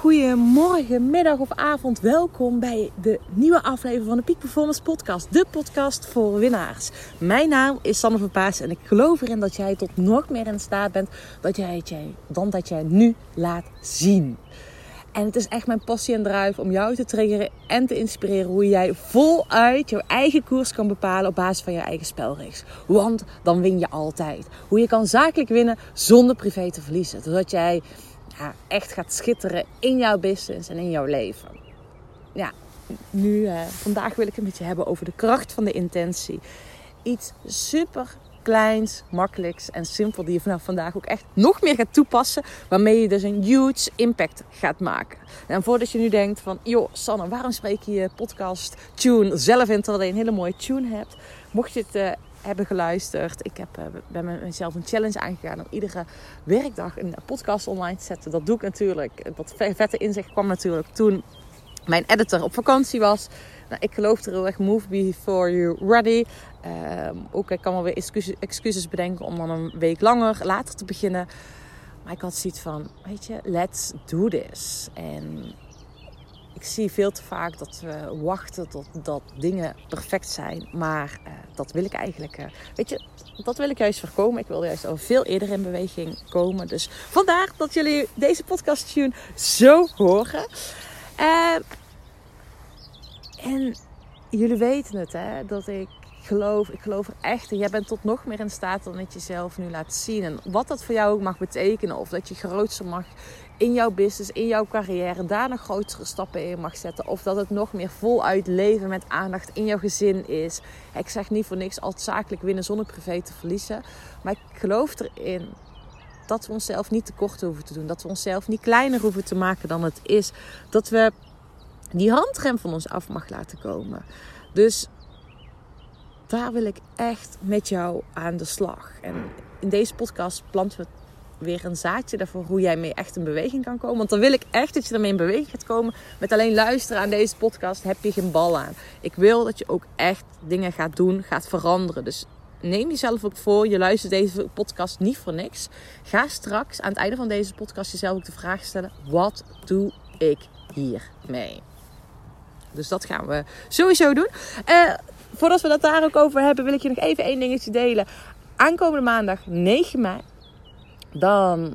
goedemorgen, middag of avond. Welkom bij de nieuwe aflevering van de Peak Performance Podcast. De podcast voor winnaars. Mijn naam is Sanne van Paas en ik geloof erin dat jij tot nog meer in staat bent dat jij, dan dat jij nu laat zien. En het is echt mijn passie en drive om jou te triggeren en te inspireren hoe jij voluit jouw eigen koers kan bepalen op basis van je eigen spelregels. Want dan win je altijd. Hoe je kan zakelijk winnen zonder privé te verliezen. Zodat jij echt gaat schitteren in jouw business en in jouw leven. Ja, nu, eh, vandaag wil ik het met je hebben over de kracht van de intentie. Iets super kleins, makkelijks en simpel die je vanaf vandaag ook echt nog meer gaat toepassen. Waarmee je dus een huge impact gaat maken. En voordat je nu denkt van, joh Sanne, waarom spreek je je podcast tune zelf in terwijl je een hele mooie tune hebt? Mocht je het uh, hebben geluisterd. Ik heb, uh, ben mezelf een challenge aangegaan om iedere werkdag een podcast online te zetten. Dat doe ik natuurlijk. Dat vette inzicht kwam natuurlijk toen mijn editor op vakantie was. Nou, ik geloof er heel erg move before you ready. Um, ook ik kan wel weer excuses, excuses bedenken om dan een week langer, later te beginnen. Maar ik had zoiets van, weet je, let's do this. En ik zie veel te vaak dat we wachten tot dat dingen perfect zijn. Maar uh, dat wil ik eigenlijk, uh, weet je, dat wil ik juist voorkomen. Ik wil juist al veel eerder in beweging komen. Dus vandaar dat jullie deze podcast tune zo horen. Uh, en jullie weten het, hè, dat ik geloof, ik geloof er echt in. Jij bent tot nog meer in staat dan dat je zelf nu laat zien. En wat dat voor jou ook mag betekenen. Of dat je grootser mag in jouw business, in jouw carrière. Daar nog grotere stappen in mag zetten. Of dat het nog meer voluit leven met aandacht in jouw gezin is. Ik zeg niet voor niks altijd zakelijk winnen zonder privé te verliezen. Maar ik geloof erin dat we onszelf niet tekort hoeven te doen. Dat we onszelf niet kleiner hoeven te maken dan het is. Dat we die handrem van ons af mag laten komen. Dus daar wil ik echt met jou aan de slag. En in deze podcast planten we weer een zaadje daarvoor hoe jij mee echt in beweging kan komen. Want dan wil ik echt dat je ermee in beweging gaat komen. Met alleen luisteren aan deze podcast heb je geen bal aan. Ik wil dat je ook echt dingen gaat doen, gaat veranderen. Dus neem jezelf ook voor. Je luistert deze podcast niet voor niks. Ga straks aan het einde van deze podcast jezelf ook de vraag stellen: wat doe ik hiermee? Dus dat gaan we sowieso doen. Uh, voordat we dat daar ook over hebben, wil ik je nog even één dingetje delen. Aankomende maandag 9 mei, dan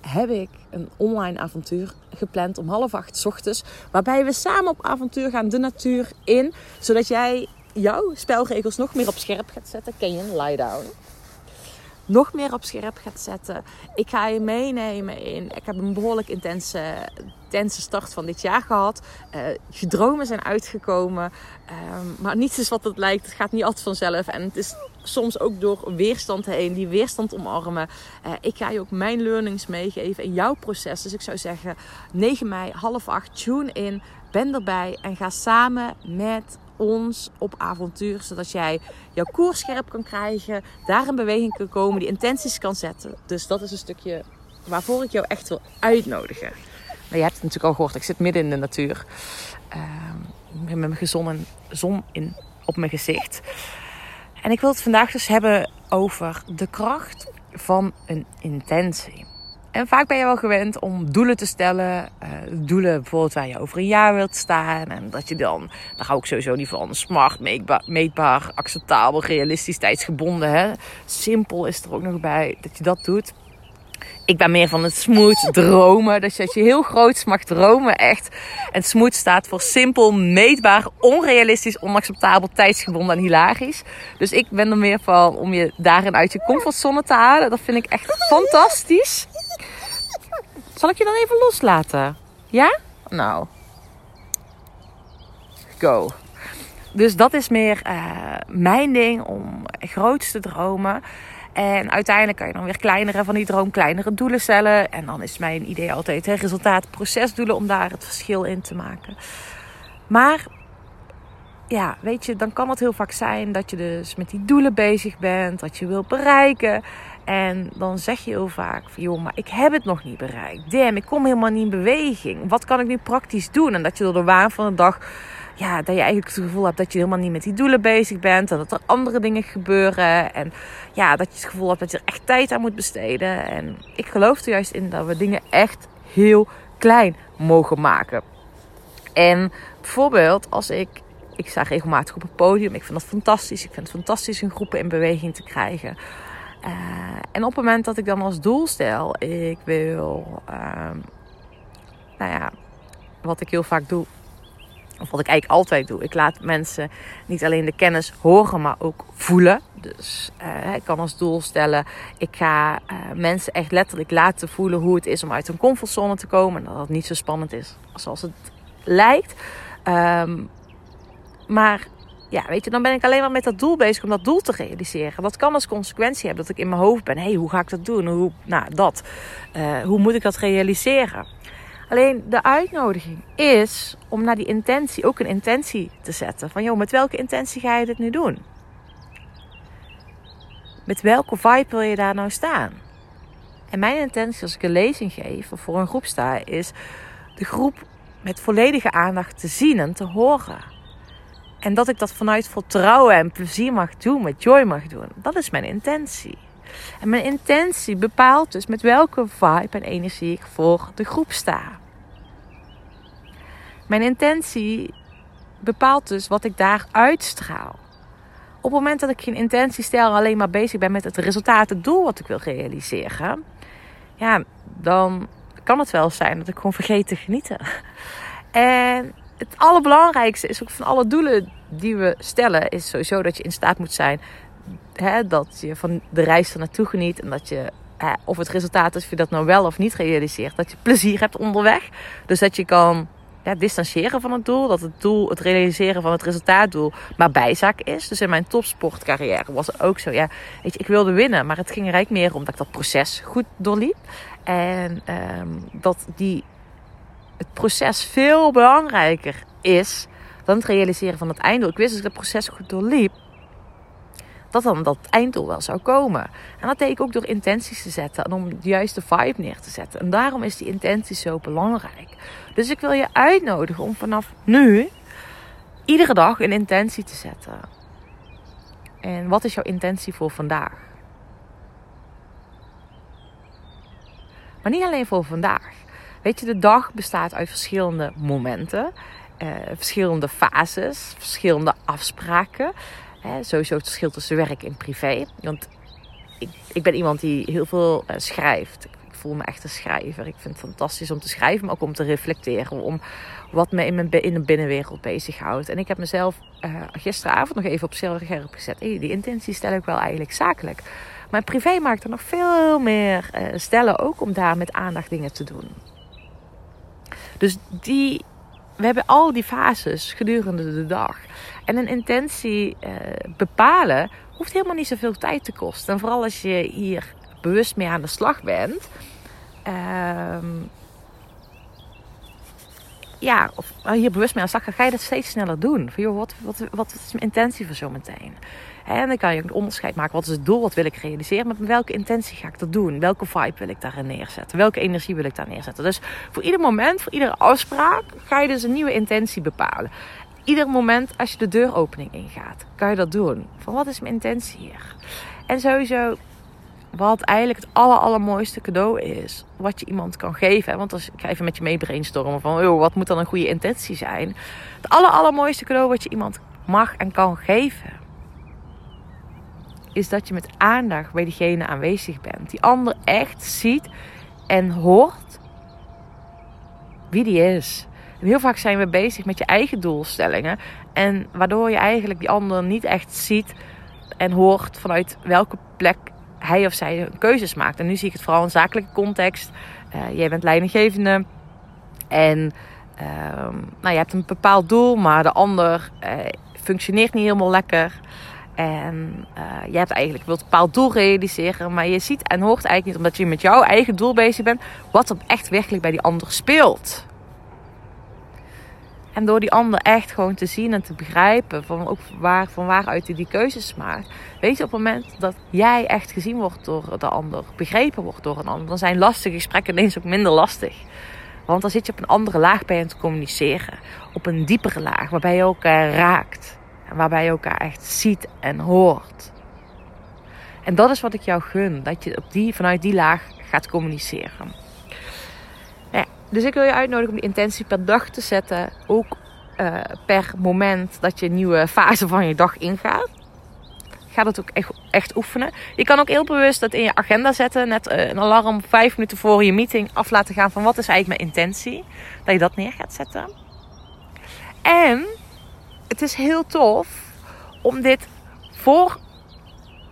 heb ik een online avontuur gepland om half acht ochtends. Waarbij we samen op avontuur gaan de natuur in. Zodat jij jouw spelregels nog meer op scherp gaat zetten. Ken je een lie down? nog meer op scherp gaat zetten. Ik ga je meenemen in. Ik heb een behoorlijk intense, intense start van dit jaar gehad. Uh, je dromen zijn uitgekomen. Um, maar niets is wat het lijkt. Het gaat niet altijd vanzelf. En het is soms ook door weerstand heen. Die weerstand omarmen. Uh, ik ga je ook mijn learnings meegeven in jouw proces. Dus ik zou zeggen 9 mei half 8 tune in. Ben erbij en ga samen met ons op avontuur. Zodat jij jouw koers scherp kan krijgen. Daar in beweging kan komen. Die intenties kan zetten. Dus dat is een stukje waarvoor ik jou echt wil uitnodigen. Maar je hebt het natuurlijk al gehoord. Ik zit midden in de natuur. Uh, met mijn gezonde zon in, op mijn gezicht. En ik wil het vandaag dus hebben over de kracht van een intentie. En vaak ben je wel gewend om doelen te stellen. Uh, doelen bijvoorbeeld waar je over een jaar wilt staan. En dat je dan, daar hou ik sowieso niet van, smart, meetbaar, meetbaar acceptabel, realistisch, tijdsgebonden. Hè? Simpel is er ook nog bij dat je dat doet. Ik ben meer van het smooth dromen. Dus dat je heel groot mag dromen, echt. En smooth staat voor simpel, meetbaar, onrealistisch, onacceptabel, tijdsgebonden en hilarisch. Dus ik ben er meer van om je daarin uit je comfortzone te halen. Dat vind ik echt fantastisch. Zal ik je dan even loslaten? Ja? Nou. Go. Dus dat is meer uh, mijn ding om groot te dromen. En uiteindelijk kan je dan weer kleinere van die droom, kleinere doelen stellen. En dan is mijn idee altijd hè, resultaat, procesdoelen om daar het verschil in te maken. Maar ja, weet je, dan kan het heel vaak zijn dat je dus met die doelen bezig bent, dat je wilt bereiken. En dan zeg je heel vaak van, joh, maar ik heb het nog niet bereikt. Damn, ik kom helemaal niet in beweging. Wat kan ik nu praktisch doen? En dat je door de waan van de dag, ja, dat je eigenlijk het gevoel hebt dat je helemaal niet met die doelen bezig bent. En dat er andere dingen gebeuren. En ja, dat je het gevoel hebt dat je er echt tijd aan moet besteden. En ik geloof er juist in dat we dingen echt heel klein mogen maken. En bijvoorbeeld als ik, ik sta regelmatig op het podium, ik vind dat fantastisch. Ik vind het fantastisch om groepen in beweging te krijgen. Uh, en op het moment dat ik dan als doel stel, ik wil, uh, nou ja, wat ik heel vaak doe, of wat ik eigenlijk altijd doe. Ik laat mensen niet alleen de kennis horen, maar ook voelen. Dus uh, ik kan als doel stellen, ik ga uh, mensen echt letterlijk laten voelen hoe het is om uit een comfortzone te komen. En dat het niet zo spannend is zoals het lijkt. Um, maar ja, weet je, dan ben ik alleen maar met dat doel bezig om dat doel te realiseren. Dat kan als consequentie hebben dat ik in mijn hoofd ben: hé, hey, hoe ga ik dat doen? Hoe, nou, dat. Uh, hoe moet ik dat realiseren? Alleen de uitnodiging is om naar die intentie ook een intentie te zetten. Van joh, met welke intentie ga je dit nu doen? Met welke vibe wil je daar nou staan? En mijn intentie als ik een lezing geef of voor een groep sta, is de groep met volledige aandacht te zien en te horen. En dat ik dat vanuit vertrouwen en plezier mag doen, met joy mag doen. Dat is mijn intentie. En mijn intentie bepaalt dus met welke vibe en energie ik voor de groep sta. Mijn intentie bepaalt dus wat ik daar uitstraal. Op het moment dat ik geen intentie stel, alleen maar bezig ben met het resultaat, het doel wat ik wil realiseren, ja, dan kan het wel zijn dat ik gewoon vergeet te genieten. En het allerbelangrijkste is ook van alle doelen die we stellen, is sowieso dat je in staat moet zijn hè, dat je van de reis er naartoe geniet en dat je of het resultaat, als je dat nou wel of niet realiseert, dat je plezier hebt onderweg. Dus dat je kan ja, distancieren van het doel. Dat het doel, het realiseren van het resultaatdoel, maar bijzaak is. Dus in mijn topsportcarrière was het ook zo. Ja, weet je, ik wilde winnen, maar het ging er eigenlijk meer om dat ik dat proces goed doorliep. En um, dat die, het proces veel belangrijker is dan het realiseren van het einddoel. Ik wist dat ik het proces goed doorliep, dat dan dat einddoel wel zou komen. En dat deed ik ook door intenties te zetten en om de juiste vibe neer te zetten. En daarom is die intentie zo belangrijk. Dus ik wil je uitnodigen om vanaf nu iedere dag een intentie te zetten. En wat is jouw intentie voor vandaag? Maar niet alleen voor vandaag. Weet je, de dag bestaat uit verschillende momenten, eh, verschillende fases, verschillende afspraken. Sowieso het verschil tussen werk en privé. Want ik, ik ben iemand die heel veel uh, schrijft. Ik voel me echt een schrijver. Ik vind het fantastisch om te schrijven, maar ook om te reflecteren. Om wat me in, mijn, in de binnenwereld bezighoudt. En ik heb mezelf uh, gisteravond nog even op scherp gezet. Die intentie stel ik wel eigenlijk zakelijk. Maar privé maakt er nog veel meer uh, stellen ook om daar met aandacht dingen te doen. Dus die, we hebben al die fases gedurende de dag. En een intentie uh, bepalen hoeft helemaal niet zoveel tijd te kosten. En vooral als je hier bewust mee aan de slag bent. Uh, ja, of hier bewust mee aan de slag gaat, ga je dat steeds sneller doen. Van joh, wat, wat, wat is mijn intentie voor zometeen? En dan kan je een onderscheid maken. Wat is het doel? Wat wil ik realiseren? Met welke intentie ga ik dat doen? Welke vibe wil ik daarin neerzetten? Welke energie wil ik daar neerzetten? Dus voor ieder moment, voor iedere afspraak, ga je dus een nieuwe intentie bepalen. Ieder moment als je de deuropening ingaat, kan je dat doen. Van wat is mijn intentie hier? En sowieso, wat eigenlijk het aller, allermooiste cadeau is. Wat je iemand kan geven. Want als ik ga even met je mee brainstormen van, oh, wat moet dan een goede intentie zijn? Het aller, allermooiste cadeau wat je iemand mag en kan geven is dat je met aandacht bij diegene aanwezig bent. Die ander echt ziet en hoort wie die is. Heel vaak zijn we bezig met je eigen doelstellingen. En waardoor je eigenlijk die ander niet echt ziet en hoort vanuit welke plek hij of zij keuzes maakt. En nu zie ik het vooral in zakelijke context. Uh, jij bent leidinggevende en uh, nou, je hebt een bepaald doel, maar de ander uh, functioneert niet helemaal lekker. En uh, je hebt eigenlijk wilt een bepaald doel realiseren, maar je ziet en hoort eigenlijk niet, omdat je met jouw eigen doel bezig bent, wat er echt werkelijk bij die ander speelt. En door die ander echt gewoon te zien en te begrijpen van, ook waar, van waaruit hij die keuzes maakt. Weet je, op het moment dat jij echt gezien wordt door de ander, begrepen wordt door een ander, dan zijn lastige gesprekken ineens ook minder lastig. Want dan zit je op een andere laag bij hen te communiceren. Op een diepere laag, waarbij je elkaar raakt. En waarbij je elkaar echt ziet en hoort. En dat is wat ik jou gun. Dat je op die, vanuit die laag gaat communiceren. Dus ik wil je uitnodigen om die intentie per dag te zetten. Ook uh, per moment dat je een nieuwe fase van je dag ingaat. Ga dat ook echt, echt oefenen. Je kan ook heel bewust dat in je agenda zetten. Net uh, een alarm vijf minuten voor je meeting af laten gaan van wat is eigenlijk mijn intentie. Dat je dat neer gaat zetten. En het is heel tof om dit voor.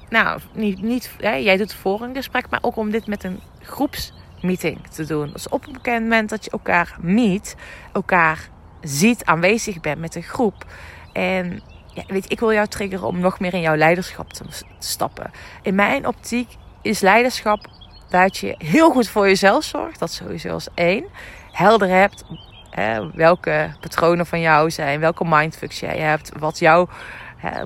Nou, niet, niet hè, jij doet voor een gesprek, maar ook om dit met een groepsmeeting te doen. Dus op een bekend moment dat je elkaar meet, elkaar ziet, aanwezig bent met een groep. En ja, weet je, ik wil jou triggeren om nog meer in jouw leiderschap te, stappen. In mijn optiek is leiderschap dat je heel goed voor jezelf zorgt. Dat sowieso als één. Helder hebt hè, welke patronen van jou zijn, welke mindfucks jij hebt, wat, jou,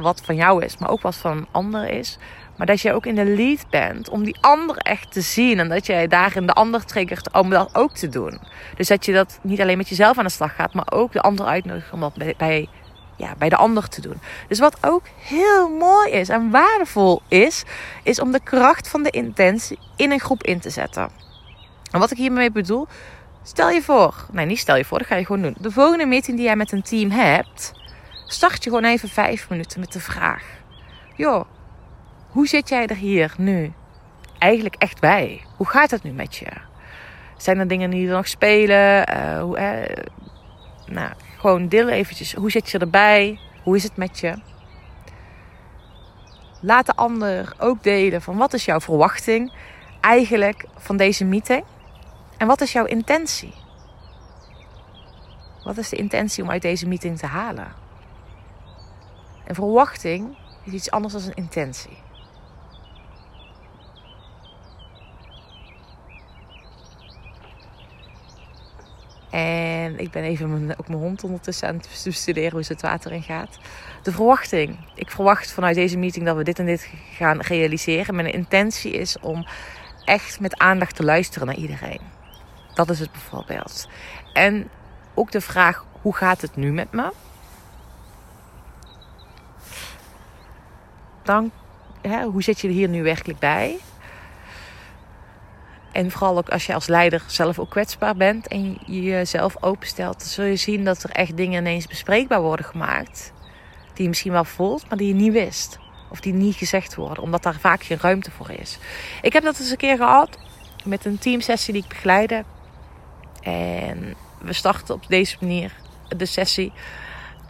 wat van jou is, maar ook wat van een ander is. Maar dat je ook in de lead bent om die ander echt te zien. En dat jij daarin de ander triggert om dat ook te doen. Dus dat je dat niet alleen met jezelf aan de slag gaat, maar ook de ander uitnodigt om dat bij, bij, ja, bij de ander te doen. Dus wat ook heel mooi is en waardevol is, is om de kracht van de intentie in een groep in te zetten. En wat ik hiermee bedoel, stel je voor, nee niet stel je voor, dat ga je gewoon doen. De volgende meeting die jij met een team hebt, start je gewoon even vijf minuten met de vraag. Joh, hoe zit jij er hier nu eigenlijk echt bij? Hoe gaat het nu met je? Zijn er dingen die er nog spelen? Uh, hoe, eh, nou, gewoon deel eventjes. Hoe zit je erbij? Hoe is het met je? Laat de ander ook delen van wat is jouw verwachting eigenlijk van deze meeting? En wat is jouw intentie? Wat is de intentie om uit deze meeting te halen? Een verwachting is iets anders dan een intentie. En ik ben even mijn, ook mijn hond ondertussen aan het bestuderen hoe ze het water in gaat. De verwachting. Ik verwacht vanuit deze meeting dat we dit en dit gaan realiseren. Mijn intentie is om echt met aandacht te luisteren naar iedereen. Dat is het bijvoorbeeld. En ook de vraag: hoe gaat het nu met me? Dan, hè, hoe zit je er hier nu werkelijk bij? En vooral ook als je als leider zelf ook kwetsbaar bent en je jezelf openstelt, dan zul je zien dat er echt dingen ineens bespreekbaar worden gemaakt. Die je misschien wel voelt, maar die je niet wist. Of die niet gezegd worden, omdat daar vaak geen ruimte voor is. Ik heb dat eens een keer gehad met een teamsessie die ik begeleide. En we starten op deze manier de sessie.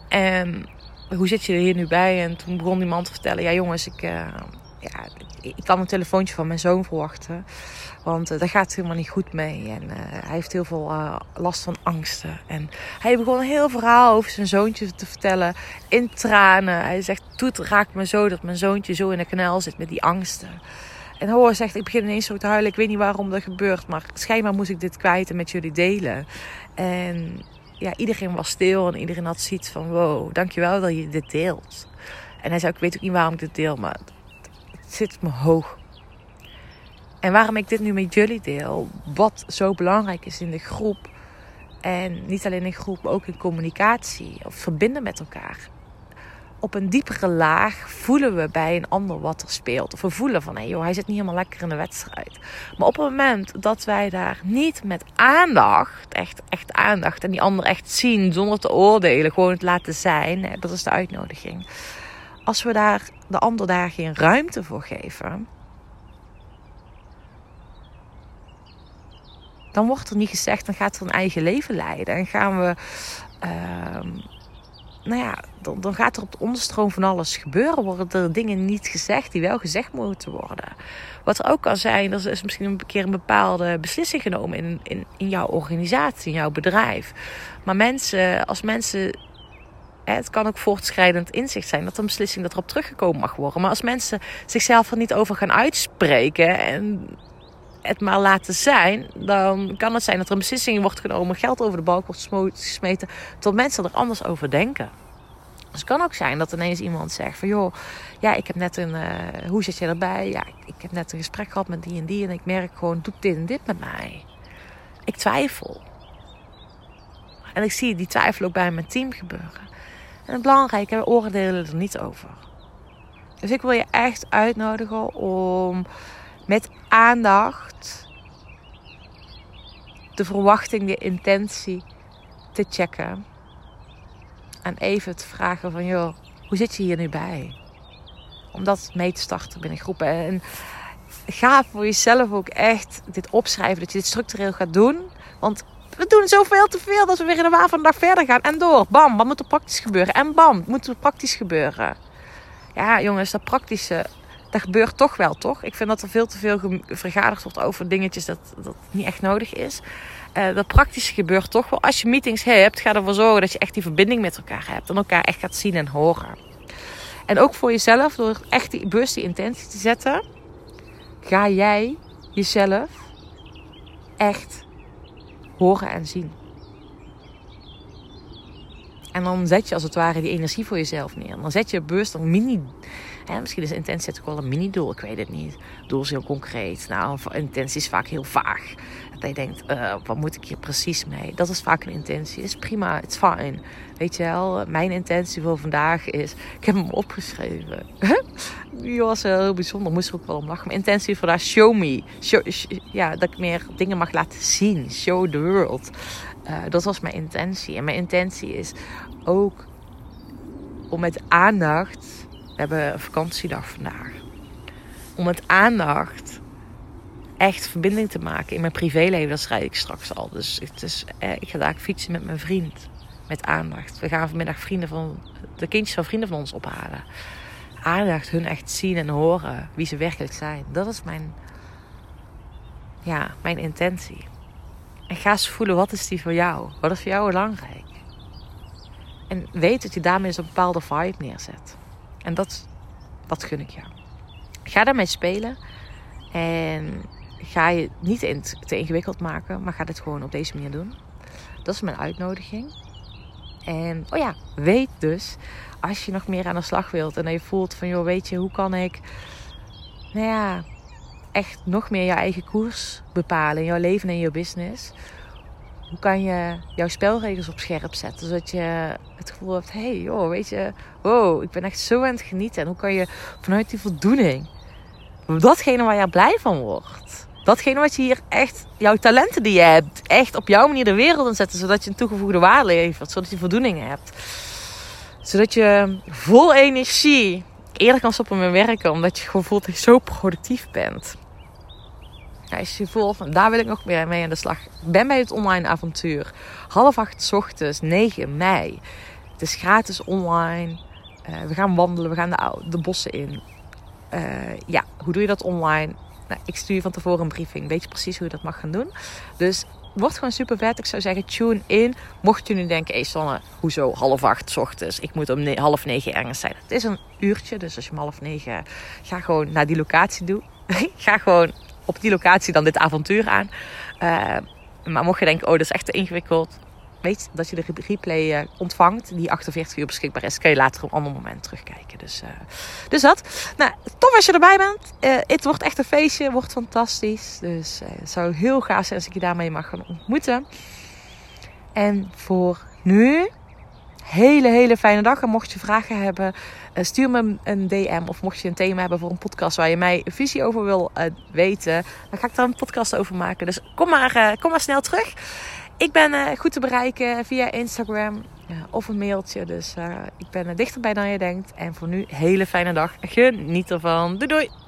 En hoe zit je er hier nu bij? En toen begon iemand te vertellen: Ja, jongens, ik, uh, ja, ik kan een telefoontje van mijn zoon verwachten. Want uh, daar gaat het helemaal niet goed mee. En uh, hij heeft heel veel uh, last van angsten. En hij begon een heel verhaal over zijn zoontje te vertellen. In tranen. Hij zegt, het raakt me zo dat mijn zoontje zo in de kanaal zit met die angsten. En hoor zegt, ik begin ineens zo te huilen. Ik weet niet waarom dat gebeurt. Maar schijnbaar moest ik dit kwijt en met jullie delen. En ja, iedereen was stil. En iedereen had zoiets van, wow, dankjewel dat je dit deelt. En hij zei, ik weet ook niet waarom ik dit deel. Maar zit me hoog en waarom ik dit nu met jullie deel, wat zo belangrijk is in de groep. En niet alleen in groep, maar ook in communicatie of verbinden met elkaar. Op een diepere laag voelen we bij een ander wat er speelt. Of we voelen van, hé joh, hij zit niet helemaal lekker in de wedstrijd. Maar op het moment dat wij daar niet met aandacht, echt, echt aandacht, en die ander echt zien zonder te oordelen, gewoon het laten zijn, dat is de uitnodiging. Als we daar de ander daar geen ruimte voor geven, dan wordt er niet gezegd, dan gaat er een eigen leven leiden. En gaan we, uh, nou ja, dan, dan, gaat er op de onderstroom van alles gebeuren. Worden er dingen niet gezegd die wel gezegd moeten worden. Wat er ook kan zijn, er is misschien een keer een bepaalde beslissing genomen in, in jouw organisatie, in jouw bedrijf. Maar mensen, als mensen het kan ook voortschrijdend inzicht zijn dat een beslissing dat erop teruggekomen mag worden. Maar als mensen zichzelf er niet over gaan uitspreken en het maar laten zijn, dan kan het zijn dat er een beslissing wordt genomen, geld over de balk wordt gesmeten, tot mensen er anders over denken. Dus het kan ook zijn dat ineens iemand zegt van joh, ja, ik heb net een, uh, hoe zit je erbij? Ja, ik, heb net een gesprek gehad met die en die en ik merk gewoon, doet dit en dit met mij. Ik twijfel. En ik zie die twijfel ook bij mijn team gebeuren. En het belangrijke, we oordelen er niet over. Dus ik wil je echt uitnodigen om met aandacht de verwachting, de intentie te checken. En even te vragen van, joh, hoe zit je hier nu bij? Om dat mee te starten binnen groepen. En ga voor jezelf ook echt dit opschrijven, dat je dit structureel gaat doen. Want we doen zoveel te veel dat we weer in de waan van de dag verder gaan. En door. Bam, wat moet er praktisch gebeuren? En bam, moet er praktisch gebeuren? Ja, jongens, dat praktische, dat gebeurt toch wel, toch? Ik vind dat er veel te veel vergaderd wordt over dingetjes dat, dat niet echt nodig is. Uh, dat praktische gebeurt toch wel. Als je meetings hebt, ga ervoor zorgen dat je echt die verbinding met elkaar hebt. En elkaar echt gaat zien en horen. En ook voor jezelf, door echt die bewust die intentie te zetten, ga jij jezelf echt horen en zien. En dan zet je als het ware die energie voor jezelf neer. Dan zet je bewust een mini. Hè, misschien is intentie ook wel een mini-doel, ik weet het niet. Doel is heel concreet. Nou, intentie is vaak heel vaag. Dat je denkt, uh, wat moet ik hier precies mee? Dat is vaak een intentie. Is prima, it's fine. Weet je wel, mijn intentie voor vandaag is. Ik heb hem opgeschreven. Die was heel bijzonder, moest er ook wel om lachen. Mijn intentie voor daar, show me. Ja, dat ik meer dingen mag laten zien. Show the world. Uh, dat was mijn intentie. En mijn intentie is ook om met aandacht. Hebben een vakantiedag vandaag. Om met aandacht echt verbinding te maken in mijn privéleven. Dat schrijf ik straks al. Dus het is, eh, ik ga daar fietsen met mijn vriend. Met aandacht. We gaan vanmiddag vrienden van, de kindjes van vrienden van ons ophalen. Aandacht, hun echt zien en horen wie ze werkelijk zijn. Dat is mijn, ja, mijn intentie. En ga eens voelen, wat is die voor jou? Wat is voor jou belangrijk? En weet dat je daarmee eens een bepaalde vibe neerzet. En dat, dat gun ik jou. Ga daarmee spelen. En ga je niet te ingewikkeld maken, maar ga dit gewoon op deze manier doen. Dat is mijn uitnodiging. En oh ja, weet dus, als je nog meer aan de slag wilt en je voelt van, joh, weet je, hoe kan ik, nou ja, echt nog meer jouw eigen koers bepalen in jouw leven en je business. Hoe kan je jouw spelregels op scherp zetten, zodat je het gevoel hebt, hey, joh, weet je, wow, ik ben echt zo aan het genieten. En hoe kan je vanuit die voldoening, datgene waar je blij van wordt, datgene wat je hier echt, jouw talenten die je hebt, echt op jouw manier de wereld in zetten, zodat je een toegevoegde waarde levert, zodat je voldoening hebt. Zodat je vol energie eerder kan stoppen met werken, omdat je gewoon voelt dat je zo productief bent. Als je voelt van daar wil ik nog meer mee aan de slag. Ben bij het online avontuur. Half acht ochtends, 9 mei. Het is gratis online. Uh, we gaan wandelen, we gaan de, de bossen in. Uh, ja, hoe doe je dat online? Nou, ik stuur je van tevoren een briefing. Weet je precies hoe je dat mag gaan doen. Dus wordt gewoon super vet. Ik zou zeggen, tune in. Mocht je nu denken, hé Sanne, hoezo half acht ochtends? Ik moet om half negen ergens zijn. Het is een uurtje, dus als je om half negen... Ga gewoon naar die locatie doen. ga gewoon op die locatie dan dit avontuur aan. Uh, maar mocht je denken, oh, dat is echt te ingewikkeld weet dat je de replay uh, ontvangt, die 48 uur beschikbaar is, kan je later op een ander moment terugkijken. Dus, uh, dus dat. Nou, tof als je erbij bent. Het wordt echt een feestje, wordt fantastisch. Dus het zou heel gaaf zijn als ik je daarmee mag gaan ontmoeten. En voor nu, hele, hele fijne dag. En mocht je vragen hebben, stuur me een DM. Of mocht je een thema hebben voor een podcast waar je mij visie over wil weten, dan ga ik daar een podcast over maken. Dus kom maar, kom maar snel terug. Ik ben goed te bereiken via Instagram of een mailtje. Dus ik ben dichterbij dan je denkt. En voor nu, hele fijne dag. Geniet ervan. Doei doei!